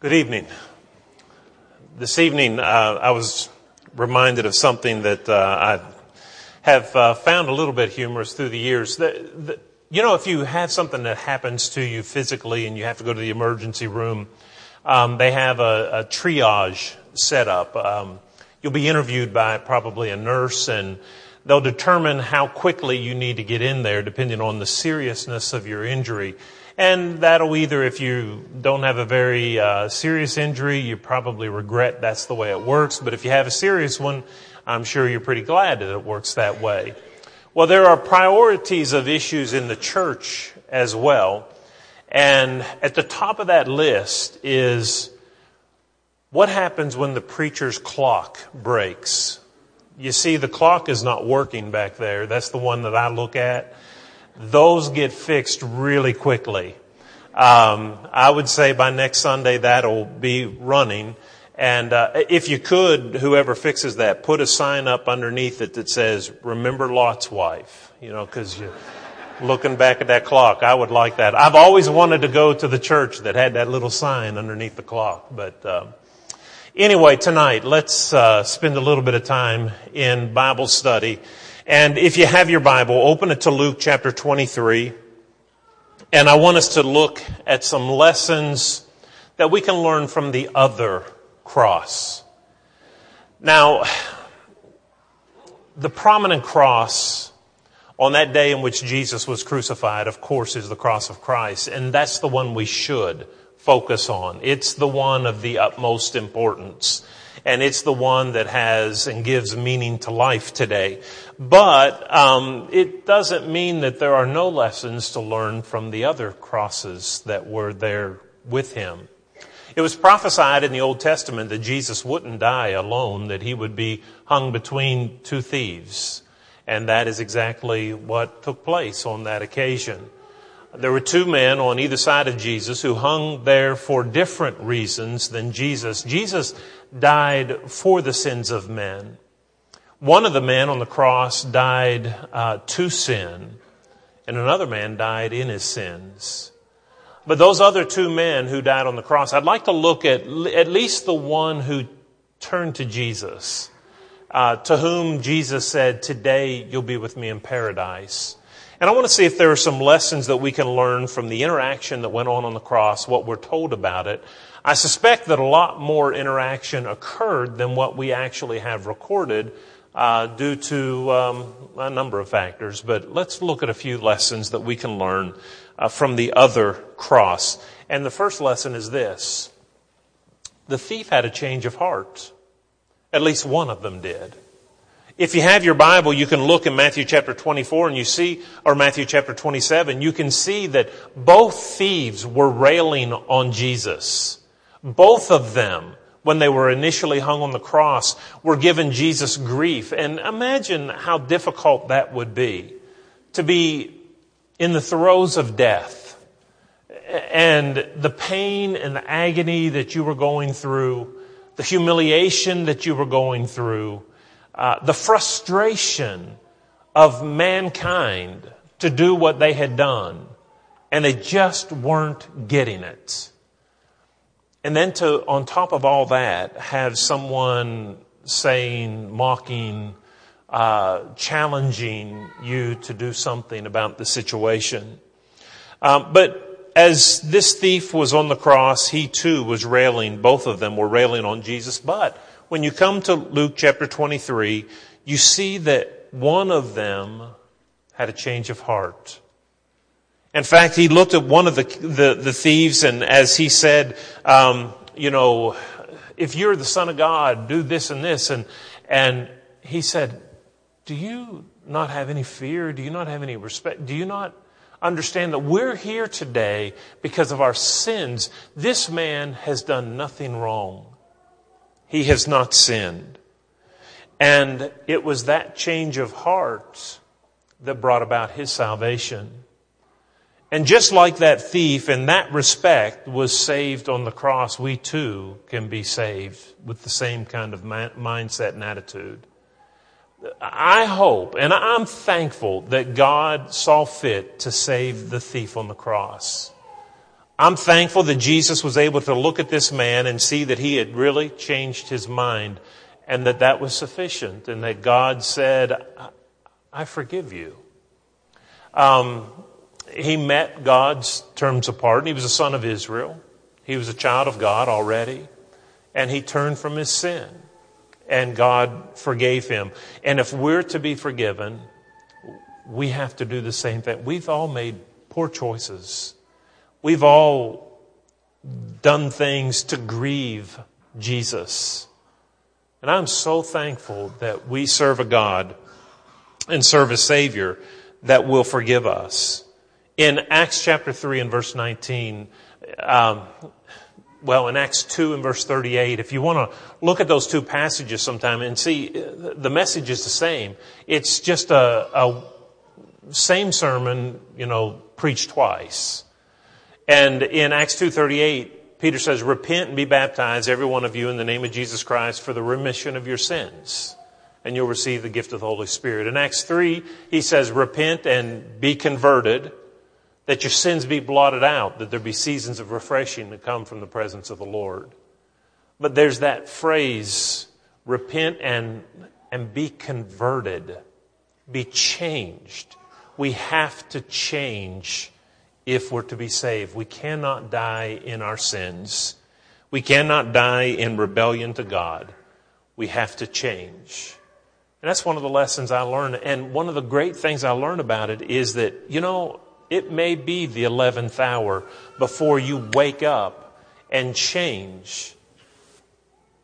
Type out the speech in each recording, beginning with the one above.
Good evening. This evening, uh, I was reminded of something that uh, I have uh, found a little bit humorous through the years. The, the, you know, if you have something that happens to you physically and you have to go to the emergency room, um, they have a, a triage set up. Um, you'll be interviewed by probably a nurse and they'll determine how quickly you need to get in there depending on the seriousness of your injury. And that'll either, if you don't have a very uh, serious injury, you probably regret that's the way it works. But if you have a serious one, I'm sure you're pretty glad that it works that way. Well, there are priorities of issues in the church as well. And at the top of that list is what happens when the preacher's clock breaks? You see, the clock is not working back there. That's the one that I look at those get fixed really quickly. Um, I would say by next Sunday that'll be running. And uh, if you could, whoever fixes that, put a sign up underneath it that says "Remember Lot's wife." You know, because you looking back at that clock, I would like that. I've always wanted to go to the church that had that little sign underneath the clock. But uh, anyway, tonight let's uh, spend a little bit of time in Bible study. And if you have your Bible, open it to Luke chapter 23. And I want us to look at some lessons that we can learn from the other cross. Now, the prominent cross on that day in which Jesus was crucified, of course, is the cross of Christ. And that's the one we should focus on. It's the one of the utmost importance and it's the one that has and gives meaning to life today. But um, it doesn't mean that there are no lessons to learn from the other crosses that were there with him. It was prophesied in the Old Testament that Jesus wouldn't die alone, that he would be hung between two thieves. And that is exactly what took place on that occasion. There were two men on either side of Jesus who hung there for different reasons than Jesus. Jesus died for the sins of men. One of the men on the cross died uh, to sin, and another man died in his sins. But those other two men who died on the cross, I'd like to look at at least the one who turned to Jesus, uh, to whom Jesus said, Today you'll be with me in paradise. And I want to see if there are some lessons that we can learn from the interaction that went on on the cross, what we're told about it. I suspect that a lot more interaction occurred than what we actually have recorded uh, due to um, a number of factors. But let's look at a few lessons that we can learn uh, from the other cross. And the first lesson is this. The thief had a change of heart. At least one of them did. If you have your Bible, you can look in Matthew chapter 24 and you see, or Matthew chapter 27, you can see that both thieves were railing on Jesus. Both of them, when they were initially hung on the cross, were given Jesus grief. And imagine how difficult that would be to be in the throes of death and the pain and the agony that you were going through, the humiliation that you were going through, uh, the frustration of mankind to do what they had done, and they just weren't getting it. And then to, on top of all that, have someone saying, mocking, uh, challenging you to do something about the situation. Um, but as this thief was on the cross, he too was railing, both of them were railing on Jesus, but when you come to Luke chapter 23, you see that one of them had a change of heart. In fact, he looked at one of the, the, the thieves and as he said, um, you know, if you're the son of God, do this and this. And, and he said, do you not have any fear? Do you not have any respect? Do you not understand that we're here today because of our sins? This man has done nothing wrong. He has not sinned. And it was that change of heart that brought about his salvation. And just like that thief in that respect was saved on the cross, we too can be saved with the same kind of mindset and attitude. I hope and I'm thankful that God saw fit to save the thief on the cross. I'm thankful that Jesus was able to look at this man and see that he had really changed his mind and that that was sufficient and that God said, I forgive you. Um, he met God's terms of pardon. He was a son of Israel. He was a child of God already. And he turned from his sin. And God forgave him. And if we're to be forgiven, we have to do the same thing. We've all made poor choices. We've all done things to grieve Jesus. And I'm so thankful that we serve a God and serve a Savior that will forgive us. In Acts chapter 3 and verse 19, um, well, in Acts 2 and verse 38, if you want to look at those two passages sometime and see, the message is the same. It's just a, a same sermon, you know, preached twice. And in Acts 2.38, Peter says, repent and be baptized, every one of you, in the name of Jesus Christ for the remission of your sins. And you'll receive the gift of the Holy Spirit. In Acts 3, he says, repent and be converted, that your sins be blotted out, that there be seasons of refreshing that come from the presence of the Lord. But there's that phrase, repent and, and be converted, be changed. We have to change if we're to be saved. We cannot die in our sins. We cannot die in rebellion to God. We have to change. And that's one of the lessons I learned. And one of the great things I learned about it is that, you know, it may be the 11th hour before you wake up and change.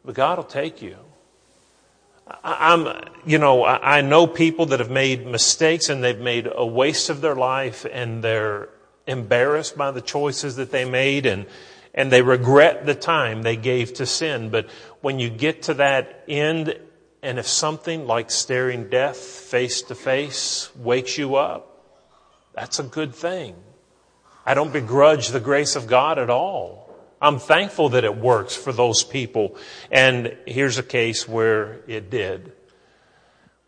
But God will take you. I'm, you know, I know people that have made mistakes and they've made a waste of their life and they're embarrassed by the choices that they made and, and they regret the time they gave to sin. But when you get to that end, and if something like staring death face to face wakes you up, that's a good thing. I don't begrudge the grace of God at all. I'm thankful that it works for those people. And here's a case where it did.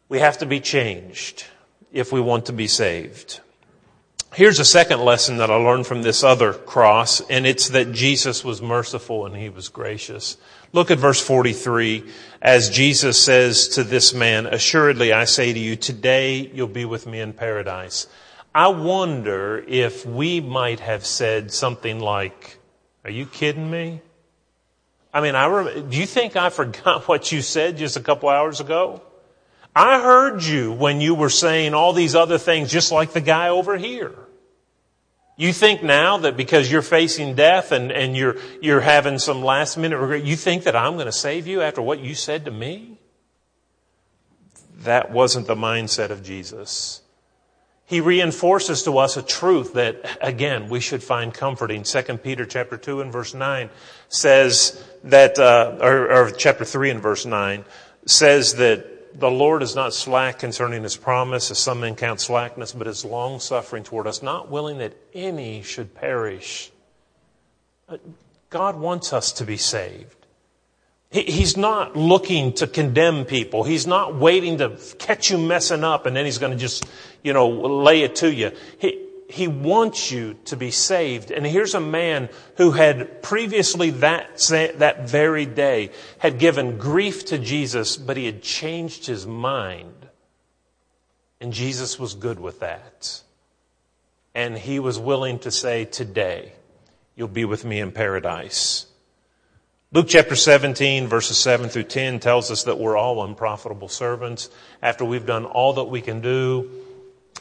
We have to be changed if we want to be saved. Here's a second lesson that I learned from this other cross, and it's that Jesus was merciful and he was gracious. Look at verse 43 as Jesus says to this man, Assuredly I say to you, today you'll be with me in paradise. I wonder if we might have said something like, Are you kidding me? I mean, I rem- do you think I forgot what you said just a couple hours ago? I heard you when you were saying all these other things just like the guy over here. You think now that because you're facing death and, and you're, you're having some last minute regret, you think that I'm going to save you after what you said to me? That wasn't the mindset of Jesus. He reinforces to us a truth that, again, we should find comforting. 2 Peter chapter 2 and verse 9 says that, uh, or, or chapter 3 and verse 9 says that the Lord is not slack concerning his promise, as some men count slackness, but is long suffering toward us, not willing that any should perish. God wants us to be saved. He's not looking to condemn people. He's not waiting to catch you messing up and then he's going to just, you know, lay it to you. He wants you to be saved. And here's a man who had previously that, that very day had given grief to Jesus, but he had changed his mind. And Jesus was good with that. And he was willing to say, today, you'll be with me in paradise. Luke chapter 17 verses 7 through 10 tells us that we're all unprofitable servants. After we've done all that we can do,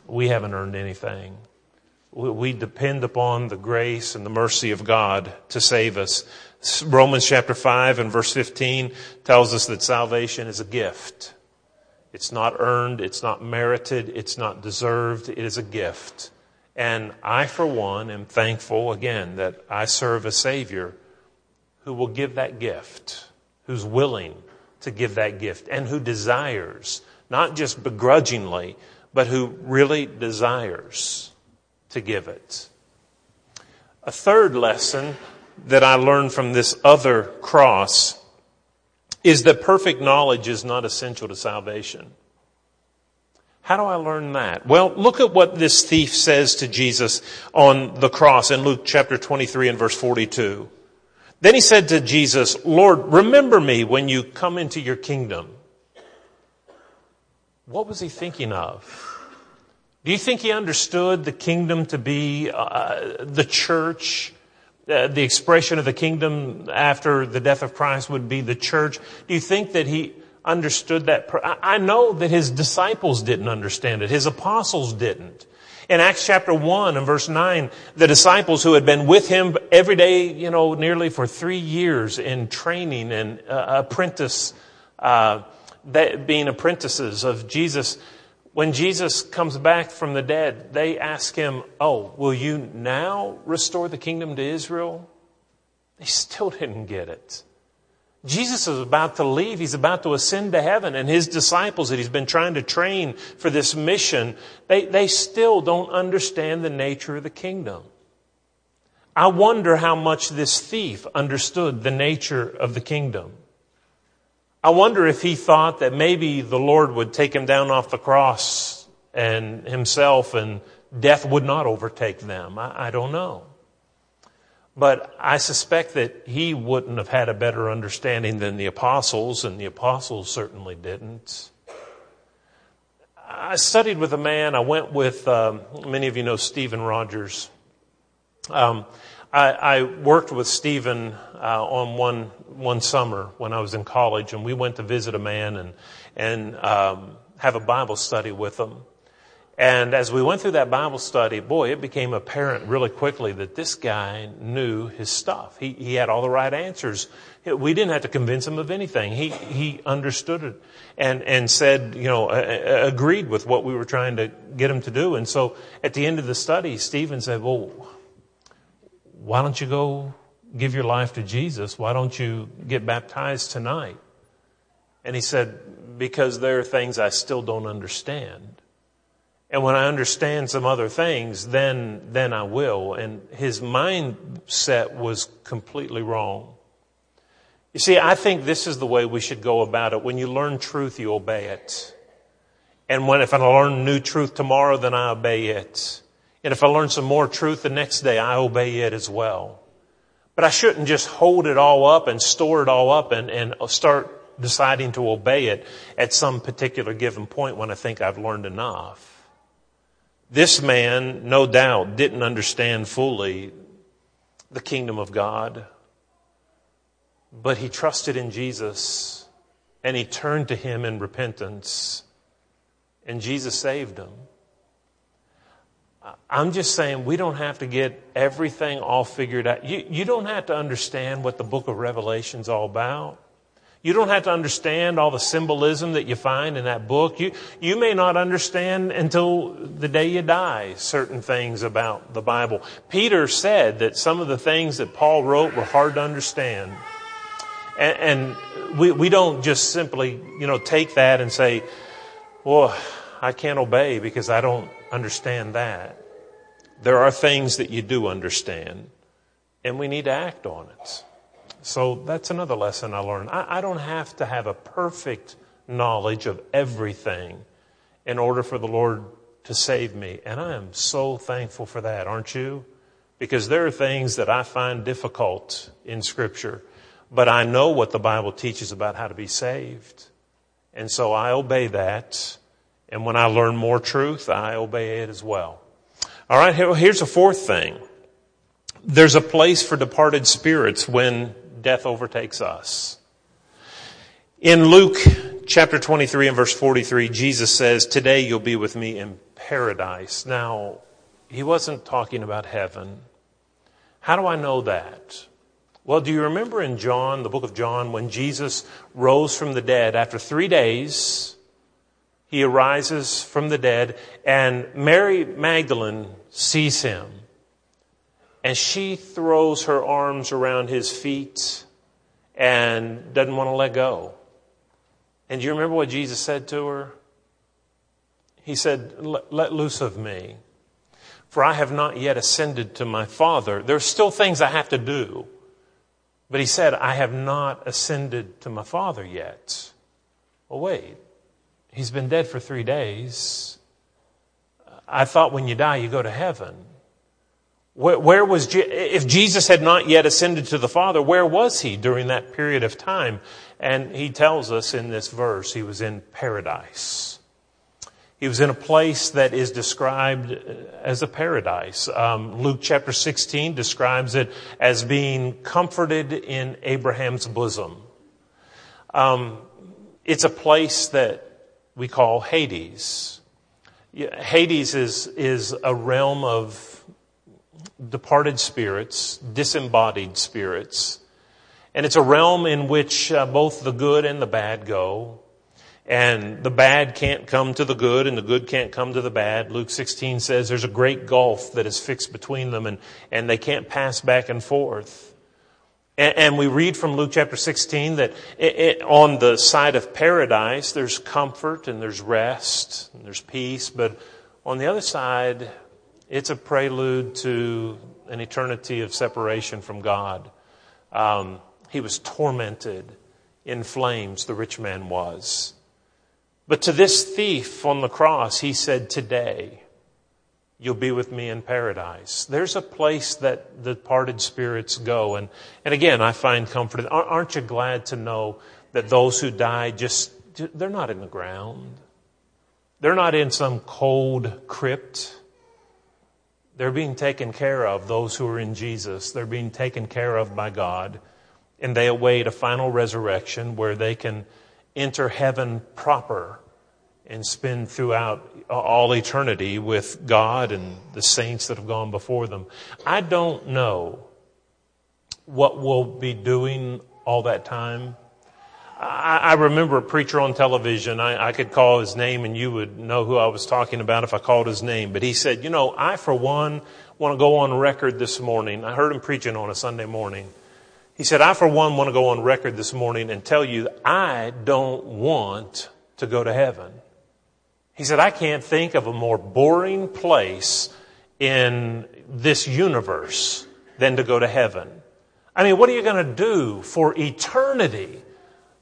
we haven't earned anything we depend upon the grace and the mercy of God to save us. Romans chapter 5 and verse 15 tells us that salvation is a gift. It's not earned, it's not merited, it's not deserved, it is a gift. And I, for one, am thankful again that I serve a Savior who will give that gift, who's willing to give that gift, and who desires, not just begrudgingly, but who really desires to give it. A third lesson that I learned from this other cross is that perfect knowledge is not essential to salvation. How do I learn that? Well, look at what this thief says to Jesus on the cross in Luke chapter 23 and verse 42. Then he said to Jesus, Lord, remember me when you come into your kingdom. What was he thinking of? Do you think he understood the kingdom to be uh, the church? Uh, the expression of the kingdom after the death of Christ would be the church. Do you think that he understood that? I know that his disciples didn't understand it. His apostles didn't. In Acts chapter 1 and verse 9, the disciples who had been with him every day, you know, nearly for three years in training and uh, apprentice, uh, being apprentices of Jesus, when Jesus comes back from the dead, they ask him, Oh, will you now restore the kingdom to Israel? They still didn't get it. Jesus is about to leave. He's about to ascend to heaven. And his disciples that he's been trying to train for this mission, they, they still don't understand the nature of the kingdom. I wonder how much this thief understood the nature of the kingdom. I wonder if he thought that maybe the Lord would take him down off the cross and himself and death would not overtake them. I, I don't know. But I suspect that he wouldn't have had a better understanding than the apostles, and the apostles certainly didn't. I studied with a man. I went with, um, many of you know Stephen Rogers. Um, I, I, worked with Stephen uh, on one one summer when I was in college, and we went to visit a man and and um, have a Bible study with him. And as we went through that Bible study, boy, it became apparent really quickly that this guy knew his stuff. He he had all the right answers. We didn't have to convince him of anything. He he understood it and and said, you know, agreed with what we were trying to get him to do. And so at the end of the study, Stephen said, "Well, why don't you go give your life to Jesus? Why don't you get baptized tonight? And he said, because there are things I still don't understand. And when I understand some other things, then, then I will. And his mindset was completely wrong. You see, I think this is the way we should go about it. When you learn truth, you obey it. And when, if I learn new truth tomorrow, then I obey it. And if I learn some more truth the next day, I obey it as well. But I shouldn't just hold it all up and store it all up and, and start deciding to obey it at some particular given point when I think I've learned enough. This man, no doubt, didn't understand fully the kingdom of God, but he trusted in Jesus and he turned to him in repentance and Jesus saved him. I'm just saying we don't have to get everything all figured out. You, you don't have to understand what the book of Revelation's all about. You don't have to understand all the symbolism that you find in that book. You, you may not understand until the day you die certain things about the Bible. Peter said that some of the things that Paul wrote were hard to understand. And, and we, we don't just simply, you know, take that and say, well, I can't obey because I don't understand that. There are things that you do understand, and we need to act on it. So that's another lesson I learned. I, I don't have to have a perfect knowledge of everything in order for the Lord to save me. And I am so thankful for that, aren't you? Because there are things that I find difficult in Scripture, but I know what the Bible teaches about how to be saved. And so I obey that and when I learn more truth, I obey it as well. All right, here's a fourth thing. There's a place for departed spirits when death overtakes us. In Luke chapter 23 and verse 43, Jesus says, Today you'll be with me in paradise. Now, he wasn't talking about heaven. How do I know that? Well, do you remember in John, the book of John, when Jesus rose from the dead after three days? He arises from the dead, and Mary Magdalene sees him. And she throws her arms around his feet and doesn't want to let go. And do you remember what Jesus said to her? He said, Let loose of me, for I have not yet ascended to my Father. There are still things I have to do. But he said, I have not ascended to my Father yet. Well, wait. He's been dead for three days. I thought when you die, you go to heaven. Where, where was, Je- if Jesus had not yet ascended to the Father, where was he during that period of time? And he tells us in this verse, he was in paradise. He was in a place that is described as a paradise. Um, Luke chapter 16 describes it as being comforted in Abraham's bosom. Um, it's a place that we call Hades. Hades is, is a realm of departed spirits, disembodied spirits. And it's a realm in which uh, both the good and the bad go. And the bad can't come to the good and the good can't come to the bad. Luke 16 says there's a great gulf that is fixed between them and, and they can't pass back and forth. And, we read from Luke chapter 16 that on the side of paradise, there's comfort and there's rest and there's peace. But on the other side, it's a prelude to an eternity of separation from God. Um, he was tormented in flames, the rich man was. But to this thief on the cross, he said, Today, you'll be with me in paradise. There's a place that the departed spirits go. And, and again, I find comfort. Aren't you glad to know that those who die just, they're not in the ground? They're not in some cold crypt. They're being taken care of, those who are in Jesus. They're being taken care of by God. And they await a final resurrection where they can enter heaven proper and spend throughout all eternity with God and the saints that have gone before them. I don't know what we'll be doing all that time. I, I remember a preacher on television. I, I could call his name and you would know who I was talking about if I called his name. But he said, you know, I for one want to go on record this morning. I heard him preaching on a Sunday morning. He said, I for one want to go on record this morning and tell you I don't want to go to heaven. He said, I can't think of a more boring place in this universe than to go to heaven. I mean, what are you going to do for eternity?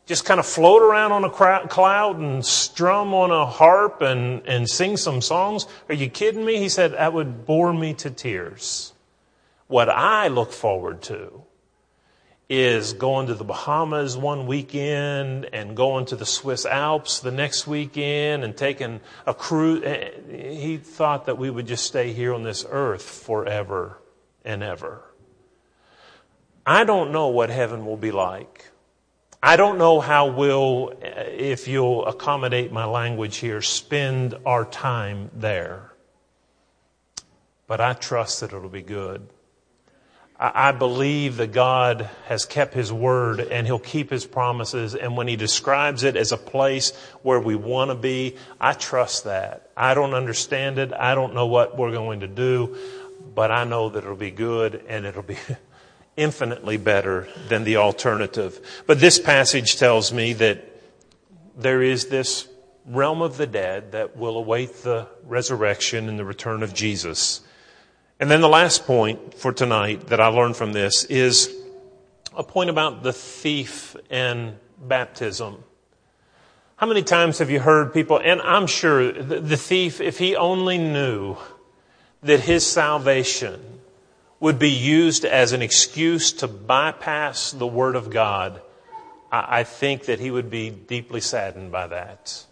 Just kind of float around on a cloud and strum on a harp and, and sing some songs? Are you kidding me? He said, that would bore me to tears. What I look forward to is going to the Bahamas one weekend and going to the Swiss Alps the next weekend and taking a cruise. Eh, eh, he thought that we would just stay here on this earth forever and ever. I don't know what heaven will be like. I don't know how we'll, eh, if you'll accommodate my language here, spend our time there. But I trust that it'll be good. I believe that God has kept His word and He'll keep His promises. And when He describes it as a place where we want to be, I trust that. I don't understand it. I don't know what we're going to do, but I know that it'll be good and it'll be infinitely better than the alternative. But this passage tells me that there is this realm of the dead that will await the resurrection and the return of Jesus. And then the last point for tonight that I learned from this is a point about the thief and baptism. How many times have you heard people, and I'm sure the thief, if he only knew that his salvation would be used as an excuse to bypass the Word of God, I think that he would be deeply saddened by that.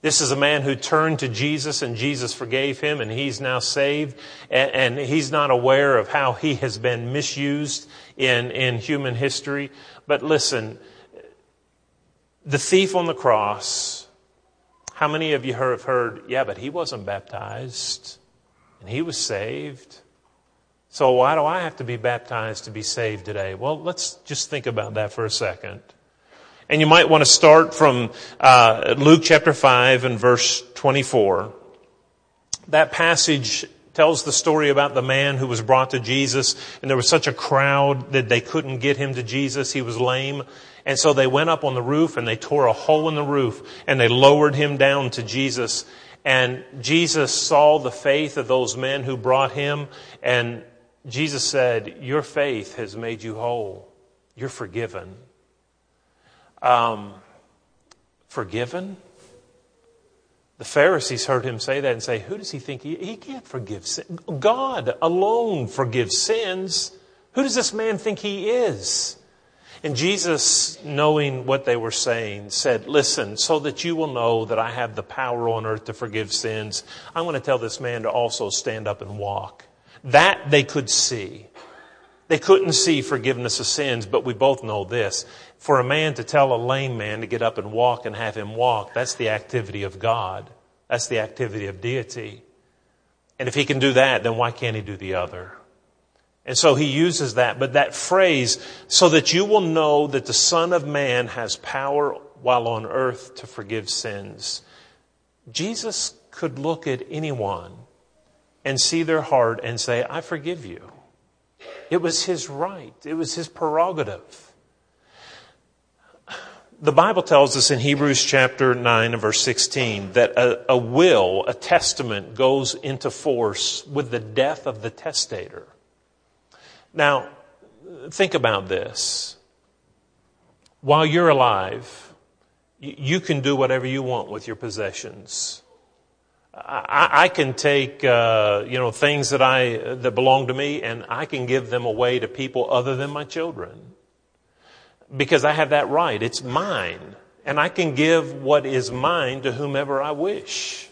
This is a man who turned to Jesus and Jesus forgave him and he's now saved and, and, he's not aware of how he has been misused in, in human history. But listen, the thief on the cross, how many of you have heard, yeah, but he wasn't baptized and he was saved. So why do I have to be baptized to be saved today? Well, let's just think about that for a second. And you might want to start from uh, Luke chapter 5 and verse 24. That passage tells the story about the man who was brought to Jesus, and there was such a crowd that they couldn't get him to Jesus. He was lame. And so they went up on the roof and they tore a hole in the roof and they lowered him down to Jesus. And Jesus saw the faith of those men who brought him, and Jesus said, Your faith has made you whole. You're forgiven. Um, forgiven? The Pharisees heard him say that and say, Who does he think he He can't forgive sin. God alone forgives sins. Who does this man think he is? And Jesus, knowing what they were saying, said, Listen, so that you will know that I have the power on earth to forgive sins, I'm going to tell this man to also stand up and walk. That they could see. They couldn't see forgiveness of sins, but we both know this. For a man to tell a lame man to get up and walk and have him walk, that's the activity of God. That's the activity of deity. And if he can do that, then why can't he do the other? And so he uses that, but that phrase, so that you will know that the Son of Man has power while on earth to forgive sins. Jesus could look at anyone and see their heart and say, I forgive you. It was his right. It was his prerogative. The Bible tells us in Hebrews chapter 9 and verse 16 that a, a, will, a testament, goes into force with the death of the testator. Now, think about this. While you're alive, you can do whatever you want with your possessions. I, I can take, uh, you know, things that I that belong to me, and I can give them away to people other than my children, because I have that right. It's mine, and I can give what is mine to whomever I wish.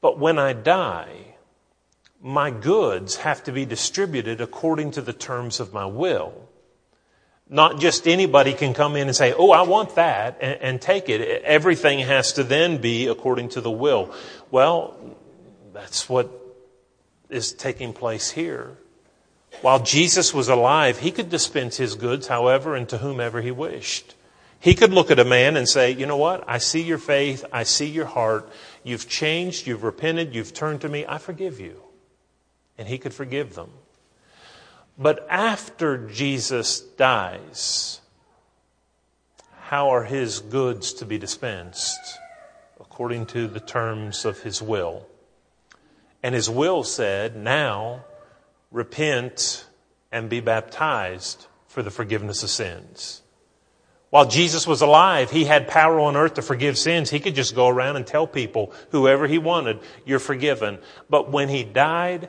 But when I die, my goods have to be distributed according to the terms of my will. Not just anybody can come in and say, oh, I want that, and, and take it. Everything has to then be according to the will. Well, that's what is taking place here. While Jesus was alive, he could dispense his goods however and to whomever he wished. He could look at a man and say, you know what? I see your faith. I see your heart. You've changed. You've repented. You've turned to me. I forgive you. And he could forgive them. But after Jesus dies, how are his goods to be dispensed? According to the terms of his will. And his will said, now repent and be baptized for the forgiveness of sins. While Jesus was alive, he had power on earth to forgive sins. He could just go around and tell people, whoever he wanted, you're forgiven. But when he died,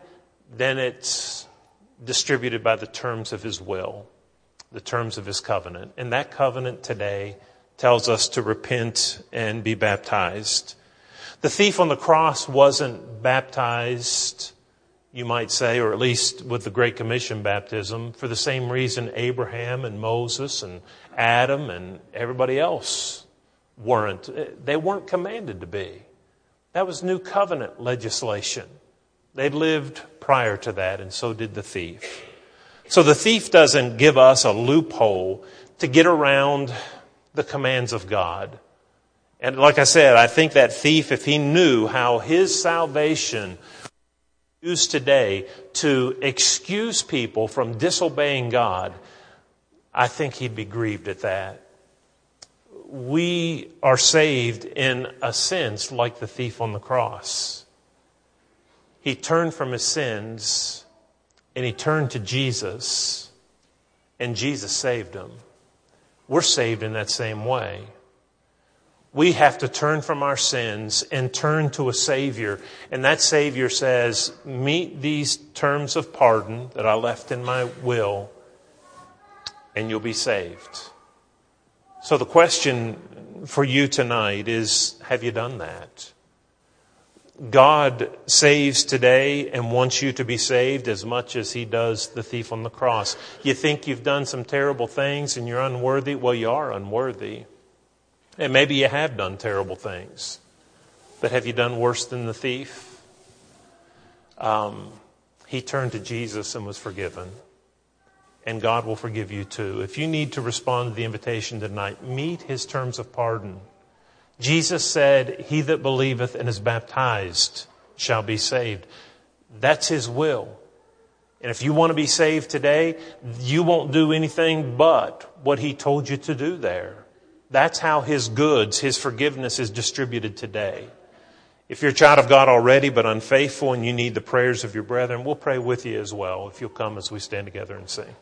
then it's distributed by the terms of his will, the terms of his covenant. And that covenant today tells us to repent and be baptized. The thief on the cross wasn't baptized, you might say, or at least with the Great Commission baptism, for the same reason Abraham and Moses and Adam and everybody else weren't. They weren't commanded to be. That was new covenant legislation. They lived prior to that, and so did the thief. So the thief doesn't give us a loophole to get around the commands of God. And like I said, I think that thief, if he knew how his salvation used today to excuse people from disobeying God, I think he'd be grieved at that. We are saved in a sense like the thief on the cross. He turned from his sins and he turned to Jesus, and Jesus saved him. We're saved in that same way. We have to turn from our sins and turn to a Savior. And that Savior says, Meet these terms of pardon that I left in my will, and you'll be saved. So the question for you tonight is Have you done that? God saves today and wants you to be saved as much as He does the thief on the cross. You think you've done some terrible things and you're unworthy? Well, you are unworthy. And maybe you have done terrible things. But have you done worse than the thief? Um, he turned to Jesus and was forgiven. And God will forgive you too. If you need to respond to the invitation tonight, meet His terms of pardon. Jesus said, He that believeth and is baptized shall be saved. That's His will. And if you want to be saved today, you won't do anything but what He told you to do there. That's how His goods, His forgiveness is distributed today. If you're a child of God already but unfaithful and you need the prayers of your brethren, we'll pray with you as well if you'll come as we stand together and sing.